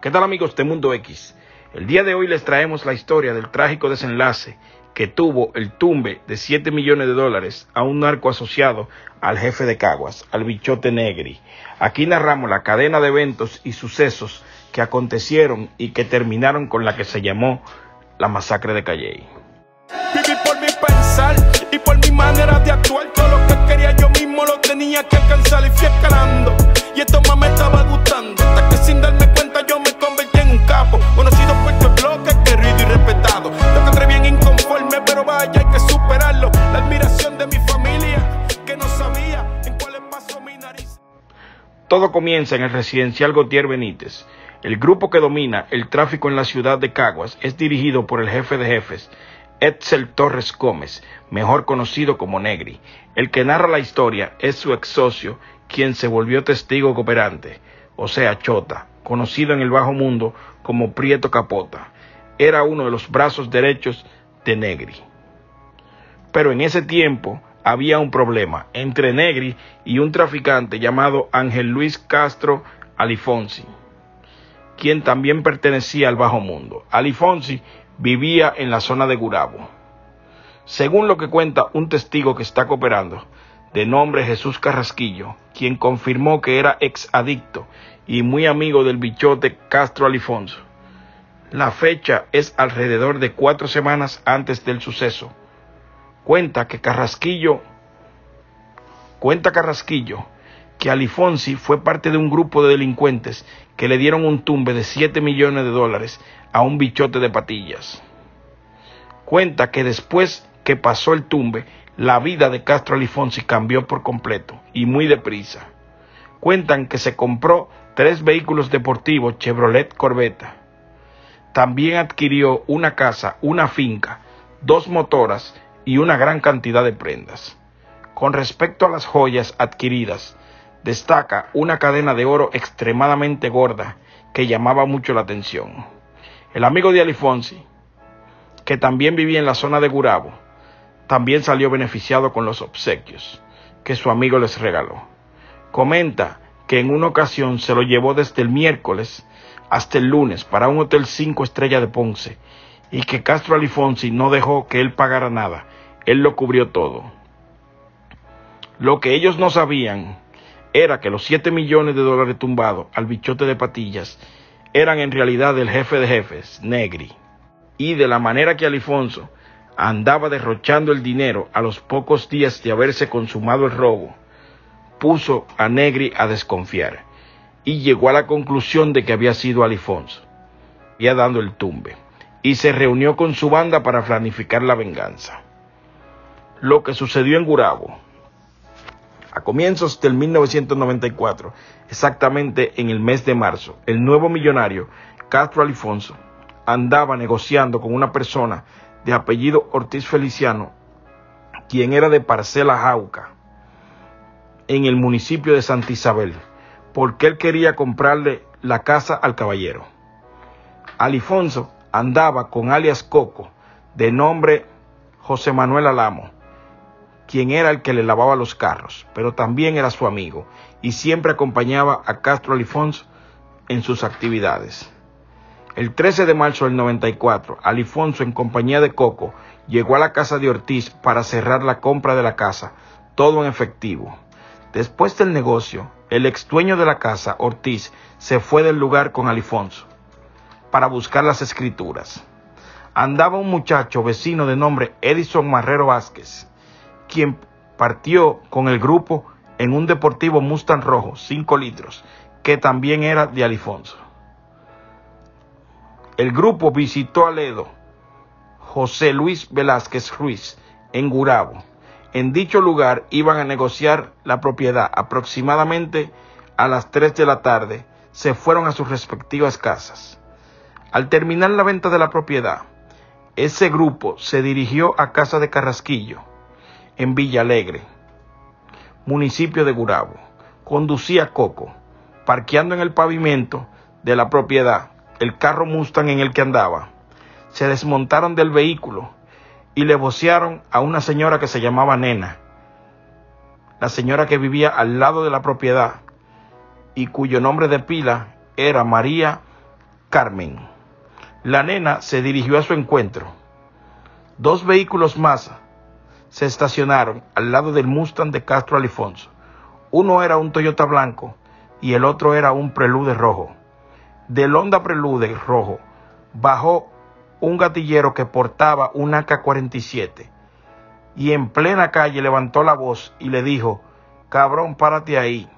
¿qué tal amigos de Mundo X? El día de hoy les traemos la historia del trágico desenlace que tuvo el tumbe de 7 millones de dólares a un narco asociado al jefe de Caguas, al bichote Negri. Aquí narramos la cadena de eventos y sucesos que acontecieron y que terminaron con la que se llamó la masacre de Calley. Viví por mi pensar y por mi manera de actuar. Todo lo que quería yo mismo lo tenía que alcanzar y. Y esto más me estaba gustando. Comienza en el residencial Gautier Benítez. El grupo que domina el tráfico en la ciudad de Caguas es dirigido por el jefe de jefes, Edsel Torres Gómez, mejor conocido como Negri. El que narra la historia es su ex socio, quien se volvió testigo cooperante, o sea, Chota, conocido en el bajo mundo como Prieto Capota. Era uno de los brazos derechos de Negri. Pero en ese tiempo había un problema entre Negri y un traficante llamado Ángel Luis Castro Alifonsi quien también pertenecía al bajo mundo. Alifonsi vivía en la zona de Gurabo. Según lo que cuenta un testigo que está cooperando, de nombre Jesús Carrasquillo, quien confirmó que era ex adicto y muy amigo del bichote Castro Alifonso. La fecha es alrededor de cuatro semanas antes del suceso. Cuenta que Carrasquillo, cuenta Carrasquillo, que Alifonsi fue parte de un grupo de delincuentes que le dieron un tumbe de 7 millones de dólares a un bichote de patillas. Cuenta que después que pasó el tumbe, la vida de Castro Alifonsi cambió por completo y muy deprisa. Cuentan que se compró tres vehículos deportivos Chevrolet Corvette. También adquirió una casa, una finca, dos motoras y una gran cantidad de prendas. Con respecto a las joyas adquiridas, destaca una cadena de oro extremadamente gorda que llamaba mucho la atención. El amigo de Alifonsi, que también vivía en la zona de Gurabo, también salió beneficiado con los obsequios que su amigo les regaló. Comenta que en una ocasión se lo llevó desde el miércoles hasta el lunes para un hotel cinco estrellas de Ponce y que Castro Alifonsi no dejó que él pagara nada, él lo cubrió todo. Lo que ellos no sabían era que los 7 millones de dólares tumbados al bichote de patillas eran en realidad del jefe de jefes, Negri, y de la manera que Alifonso andaba derrochando el dinero a los pocos días de haberse consumado el robo, puso a Negri a desconfiar y llegó a la conclusión de que había sido Alifonso, ya dando el tumbe, y se reunió con su banda para planificar la venganza. Lo que sucedió en Gurabo a comienzos del 1994, exactamente en el mes de marzo, el nuevo millonario Castro Alifonso andaba negociando con una persona de apellido Ortiz Feliciano, quien era de Parcela Jauca, en el municipio de Santa Isabel, porque él quería comprarle la casa al caballero. Alifonso andaba con alias Coco, de nombre José Manuel Alamo, quien era el que le lavaba los carros, pero también era su amigo y siempre acompañaba a Castro Alifonso en sus actividades. El 13 de marzo del 94, Alifonso en compañía de Coco llegó a la casa de Ortiz para cerrar la compra de la casa, todo en efectivo. Después del negocio, el ex dueño de la casa, Ortiz, se fue del lugar con Alifonso para buscar las escrituras. Andaba un muchacho vecino de nombre Edison Marrero Vázquez, quien partió con el grupo en un deportivo Mustang rojo, 5 litros, que también era de Alifonso. El grupo visitó a Ledo, José Luis Velázquez Ruiz, en Gurabo. En dicho lugar iban a negociar la propiedad aproximadamente a las 3 de la tarde. Se fueron a sus respectivas casas. Al terminar la venta de la propiedad, ese grupo se dirigió a casa de Carrasquillo, en Villa Alegre, municipio de Gurabo. Conducía Coco, parqueando en el pavimento de la propiedad el carro Mustang en el que andaba. Se desmontaron del vehículo y le vocearon a una señora que se llamaba Nena, la señora que vivía al lado de la propiedad y cuyo nombre de pila era María Carmen. La nena se dirigió a su encuentro. Dos vehículos más se estacionaron al lado del Mustang de Castro Alifonso. Uno era un Toyota blanco y el otro era un Prelude rojo. Del Honda Prelude rojo bajó un gatillero que portaba un AK-47 y en plena calle levantó la voz y le dijo, cabrón, párate ahí.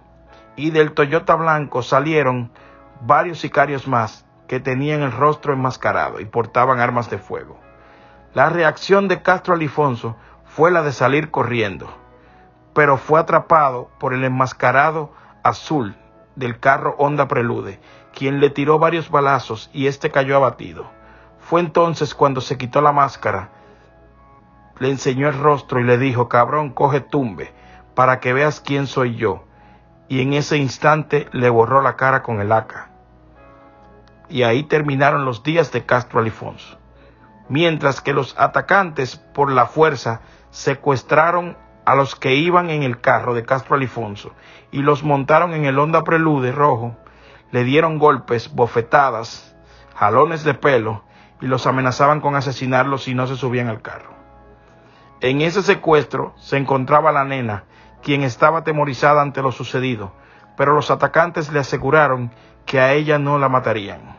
Y del Toyota blanco salieron varios sicarios más que tenían el rostro enmascarado y portaban armas de fuego. La reacción de Castro Alifonso fue la de salir corriendo, pero fue atrapado por el enmascarado azul del carro Honda Prelude, quien le tiró varios balazos y éste cayó abatido. Fue entonces cuando se quitó la máscara, le enseñó el rostro y le dijo, cabrón, coge tumbe, para que veas quién soy yo. Y en ese instante le borró la cara con el AK. Y ahí terminaron los días de Castro Alifonso. Mientras que los atacantes, por la fuerza, secuestraron a los que iban en el carro de Castro Alifonso y los montaron en el Honda Prelude rojo, le dieron golpes, bofetadas, jalones de pelo y los amenazaban con asesinarlos si no se subían al carro. En ese secuestro se encontraba la nena, quien estaba atemorizada ante lo sucedido, pero los atacantes le aseguraron que a ella no la matarían.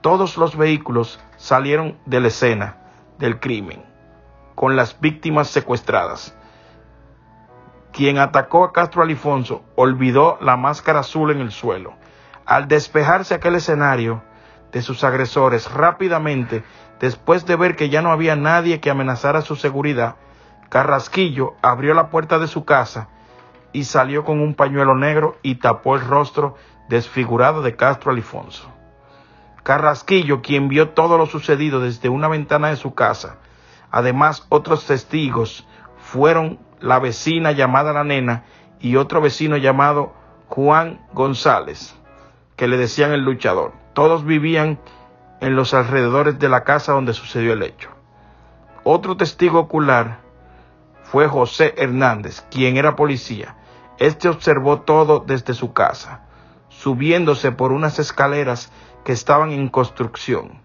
Todos los vehículos salieron de la escena del crimen, con las víctimas secuestradas. Quien atacó a Castro Alifonso olvidó la máscara azul en el suelo. Al despejarse aquel escenario de sus agresores rápidamente, después de ver que ya no había nadie que amenazara su seguridad, Carrasquillo abrió la puerta de su casa y salió con un pañuelo negro y tapó el rostro desfigurado de Castro Alifonso. Carrasquillo, quien vio todo lo sucedido desde una ventana de su casa, además otros testigos fueron la vecina llamada la nena y otro vecino llamado Juan González, que le decían el luchador. Todos vivían en los alrededores de la casa donde sucedió el hecho. Otro testigo ocular fue José Hernández, quien era policía. Este observó todo desde su casa, subiéndose por unas escaleras que estaban en construcción.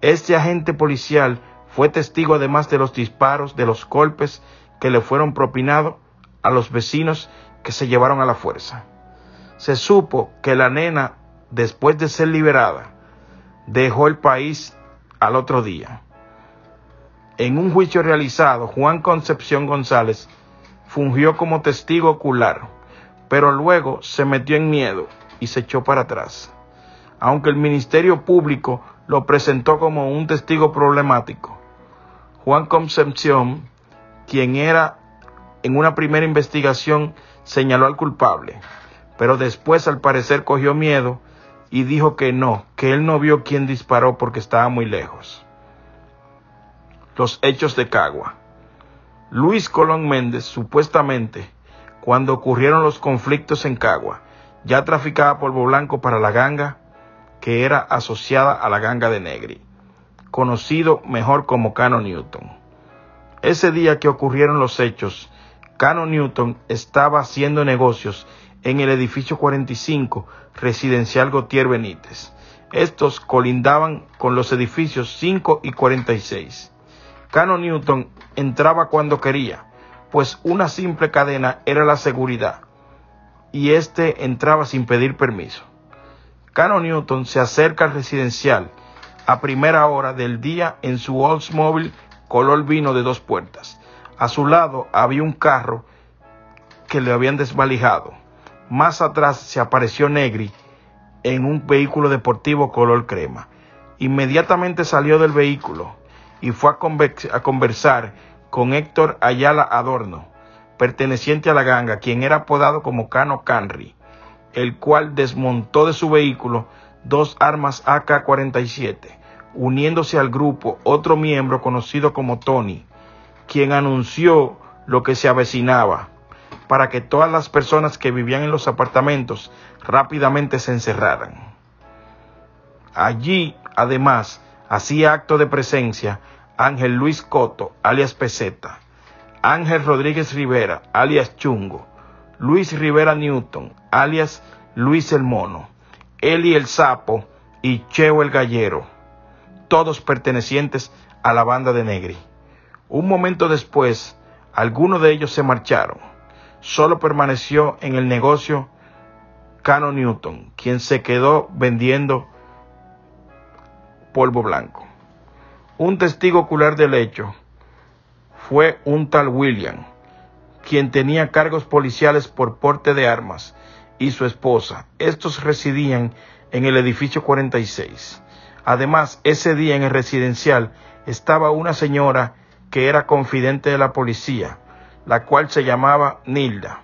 Este agente policial fue testigo además de los disparos, de los golpes que le fueron propinados a los vecinos que se llevaron a la fuerza. Se supo que la nena, después de ser liberada, dejó el país al otro día. En un juicio realizado, Juan Concepción González fungió como testigo ocular, pero luego se metió en miedo y se echó para atrás. Aunque el Ministerio Público lo presentó como un testigo problemático, Juan Concepción, quien era en una primera investigación, señaló al culpable, pero después al parecer cogió miedo y dijo que no, que él no vio quién disparó porque estaba muy lejos. Los hechos de Cagua. Luis Colón Méndez, supuestamente, cuando ocurrieron los conflictos en Cagua, ya traficaba polvo blanco para la ganga que era asociada a la ganga de Negri, conocido mejor como Cano Newton. Ese día que ocurrieron los hechos, Cano Newton estaba haciendo negocios en el edificio 45 residencial Gautier Benítez. Estos colindaban con los edificios 5 y 46. Cano Newton entraba cuando quería, pues una simple cadena era la seguridad, y éste entraba sin pedir permiso. Cano Newton se acerca al residencial a primera hora del día en su Oldsmobile color vino de dos puertas. A su lado había un carro que le habían desvalijado. Más atrás se apareció Negri en un vehículo deportivo color crema. Inmediatamente salió del vehículo y fue a, conversar con Héctor Ayala Adorno, perteneciente a la ganga, quien era apodado como Cano Canry, el cual desmontó de su vehículo dos armas AK-47, uniéndose al grupo otro miembro conocido como Tony, quien anunció lo que se avecinaba para que todas las personas que vivían en los apartamentos rápidamente se encerraran. Allí, además, hacía acto de presencia Ángel Luis Coto, alias Peseta, Ángel Rodríguez Rivera, alias Chungo, Luis Rivera Newton, alias Luis el Mono, Eli el Sapo y Cheo el Gallero, todos pertenecientes a la banda de Negri. Un momento después, algunos de ellos se marcharon. Solo permaneció en el negocio Cano Newton, quien se quedó vendiendo polvo blanco. Un testigo ocular del hecho fue un tal William, quien tenía cargos policiales por porte de armas, y su esposa. Estos residían en el edificio 46. Además, ese día en el residencial estaba una señora que era confidente de la policía, la cual se llamaba Nilda.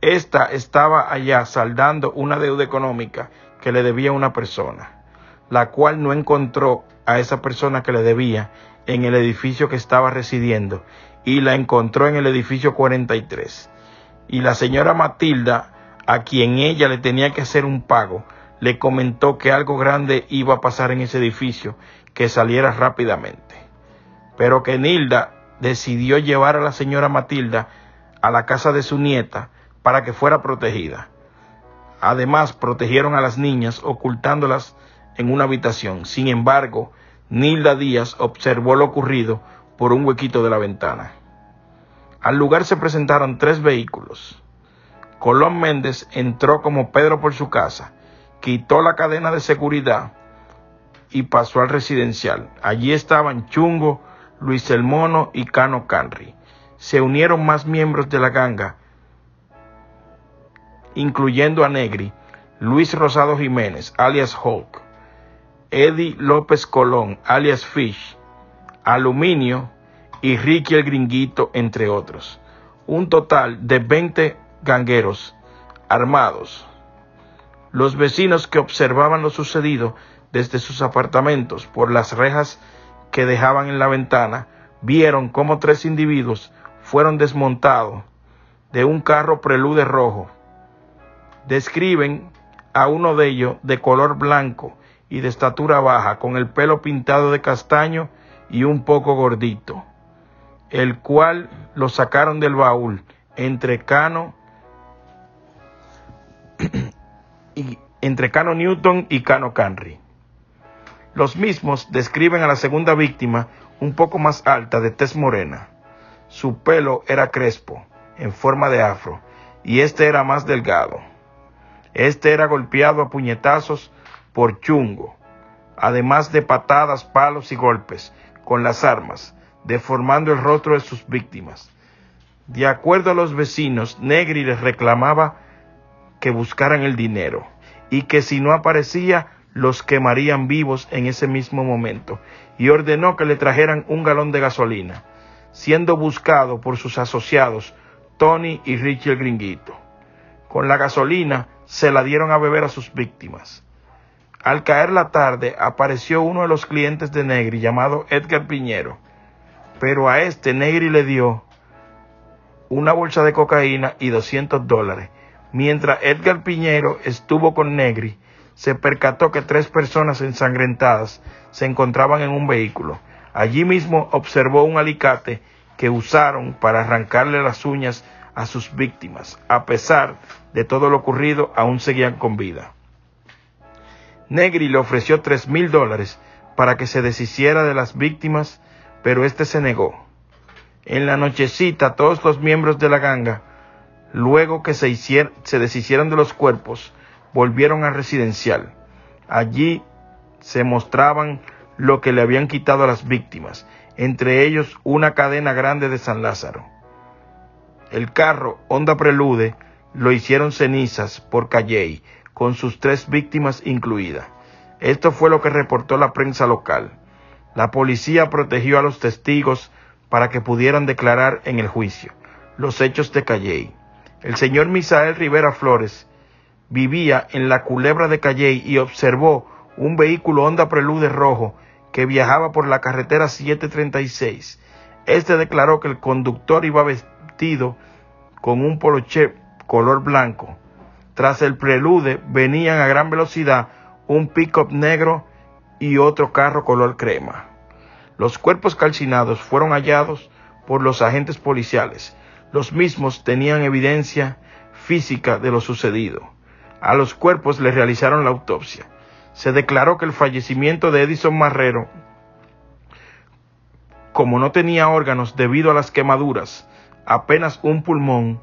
Esta estaba allá saldando una deuda económica que le debía una persona, la cual no encontró a esa persona que le debía en el edificio que estaba residiendo y la encontró en el edificio 43. Y la señora Matilda, a quien ella le tenía que hacer un pago, le comentó que algo grande iba a pasar en ese edificio, que saliera rápidamente. Pero que Nilda decidió llevar a la señora Matilda a la casa de su nieta para que fuera protegida. Además, protegieron a las niñas ocultándolas en una habitación. Sin embargo, Nilda Díaz observó lo ocurrido por un huequito de la ventana. Al lugar se presentaron tres vehículos. Colón Méndez entró como Pedro por su casa, quitó la cadena de seguridad y pasó al residencial. Allí estaban Chungo, Luis el Mono y Cano Canry. Se unieron más miembros de la ganga, incluyendo a Negri, Luis Rosado Jiménez, alias Hulk, Eddie López Colón, alias Fish, Aluminio y Ricky el Gringuito, entre otros. Un total de 20 gangueros armados. Los vecinos que observaban lo sucedido desde sus apartamentos por las rejas que dejaban en la ventana vieron cómo tres individuos fueron desmontados de un carro prelude rojo. Describen a uno de ellos de color blanco y de estatura baja, con el pelo pintado de castaño y un poco gordito, el cual lo sacaron del baúl entre Cano y entre Cano Newton y Cano Canry. Los mismos describen a la segunda víctima un poco más alta, de tez morena. Su pelo era crespo, en forma de afro, y este era más delgado. Este era golpeado a puñetazos por chungo, además de patadas, palos y golpes con las armas, deformando el rostro de sus víctimas. De acuerdo a los vecinos, Negri les reclamaba que buscaran el dinero y que si no aparecía los quemarían vivos en ese mismo momento y ordenó que le trajeran un galón de gasolina, siendo buscado por sus asociados Tony y Richie Gringuito. Con la gasolina se la dieron a beber a sus víctimas. Al caer la tarde apareció uno de los clientes de Negri llamado Edgar Piñero, pero a este Negri le dio una bolsa de cocaína y 200 dólares. Mientras Edgar Piñero estuvo con Negri, se percató que tres personas ensangrentadas se encontraban en un vehículo. Allí mismo observó un alicate que usaron para arrancarle las uñas a sus víctimas. A pesar de todo lo ocurrido, aún seguían con vida. Negri le ofreció tres mil dólares para que se deshiciera de las víctimas, pero éste se negó. En la nochecita todos los miembros de la ganga, luego que se, se deshicieron de los cuerpos, volvieron al residencial. Allí se mostraban lo que le habían quitado a las víctimas, entre ellos una cadena grande de San Lázaro. El carro Honda Prelude lo hicieron cenizas por Calley, con sus tres víctimas incluidas. Esto fue lo que reportó la prensa local. La policía protegió a los testigos para que pudieran declarar en el juicio los hechos de Calley. El señor Misael Rivera Flores vivía en la culebra de Calley y observó un vehículo Honda Prelude rojo que viajaba por la carretera 736. Este declaró que el conductor iba vestido con un poloche color blanco tras el prelude venían a gran velocidad un pick-up negro y otro carro color crema. Los cuerpos calcinados fueron hallados por los agentes policiales. Los mismos tenían evidencia física de lo sucedido. A los cuerpos le realizaron la autopsia. Se declaró que el fallecimiento de Edison Marrero, como no tenía órganos debido a las quemaduras, apenas un pulmón,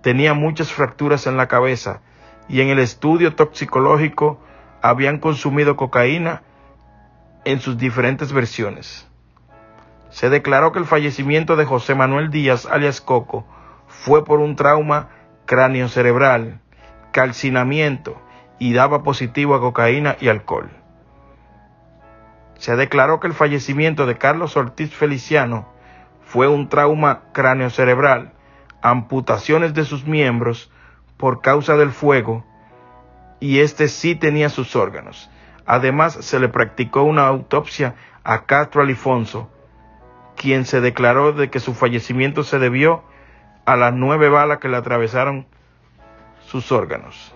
tenía muchas fracturas en la cabeza y en el estudio toxicológico habían consumido cocaína en sus diferentes versiones. Se declaró que el fallecimiento de José Manuel Díaz, alias Coco, fue por un trauma cerebral, calcinamiento y daba positivo a cocaína y alcohol. Se declaró que el fallecimiento de Carlos Ortiz Feliciano fue un trauma cerebral, amputaciones de sus miembros por causa del fuego y este sí tenía sus órganos. Además, se le practicó una autopsia a Castro Alifonso, quien se declaró de que su fallecimiento se debió a las nueve balas que le atravesaron sus órganos.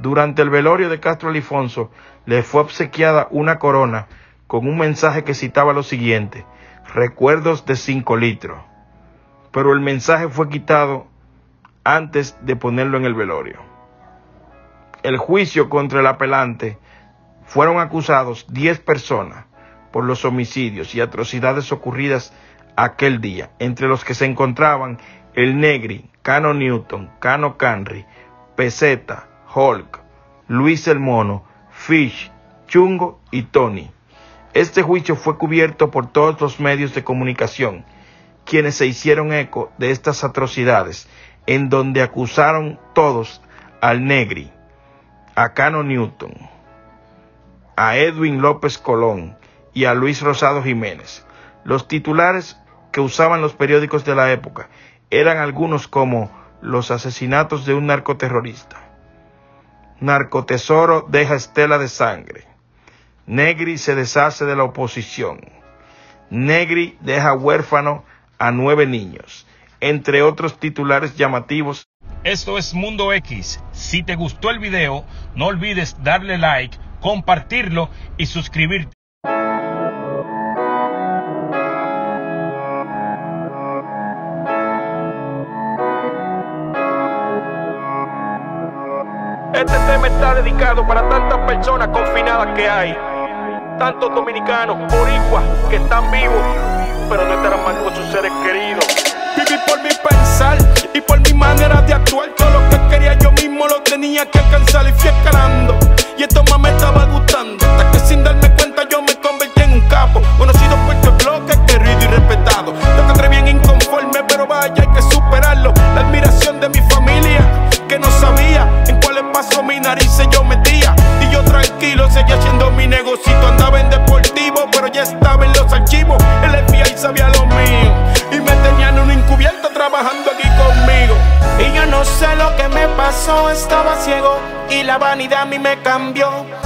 Durante el velorio de Castro Alifonso le fue obsequiada una corona con un mensaje que citaba lo siguiente, recuerdos de cinco litros. Pero el mensaje fue quitado antes de ponerlo en el velorio el juicio contra el apelante fueron acusados 10 personas por los homicidios y atrocidades ocurridas aquel día, entre los que se encontraban el Negri, Cano Newton, Cano Canry, Peseta, Hulk, Luis el Mono, Fish, Chungo y Tony. Este juicio fue cubierto por todos los medios de comunicación, quienes se hicieron eco de estas atrocidades, en donde acusaron todos al Negri, a Cano Newton, a Edwin López Colón y a Luis Rosado Jiménez. Los titulares que usaban los periódicos de la época eran algunos como los asesinatos de un narcoterrorista. Narcotesoro deja estela de sangre. Negri se deshace de la oposición. Negri deja huérfano a nueve niños, entre otros titulares llamativos esto es Mundo X. Si te gustó el video, no olvides darle like, compartirlo y suscribirte. Este tema está dedicado para tantas personas confinadas que hay. Tantos dominicanos, boricuas, que están vivos, pero no estarán mal con sus seres queridos. Viví por mi pensar y por mi manera de actuar. Todo lo que yo mismo lo tenía que alcanzar y fui escalando. Y esto más estaba a mí me cambió.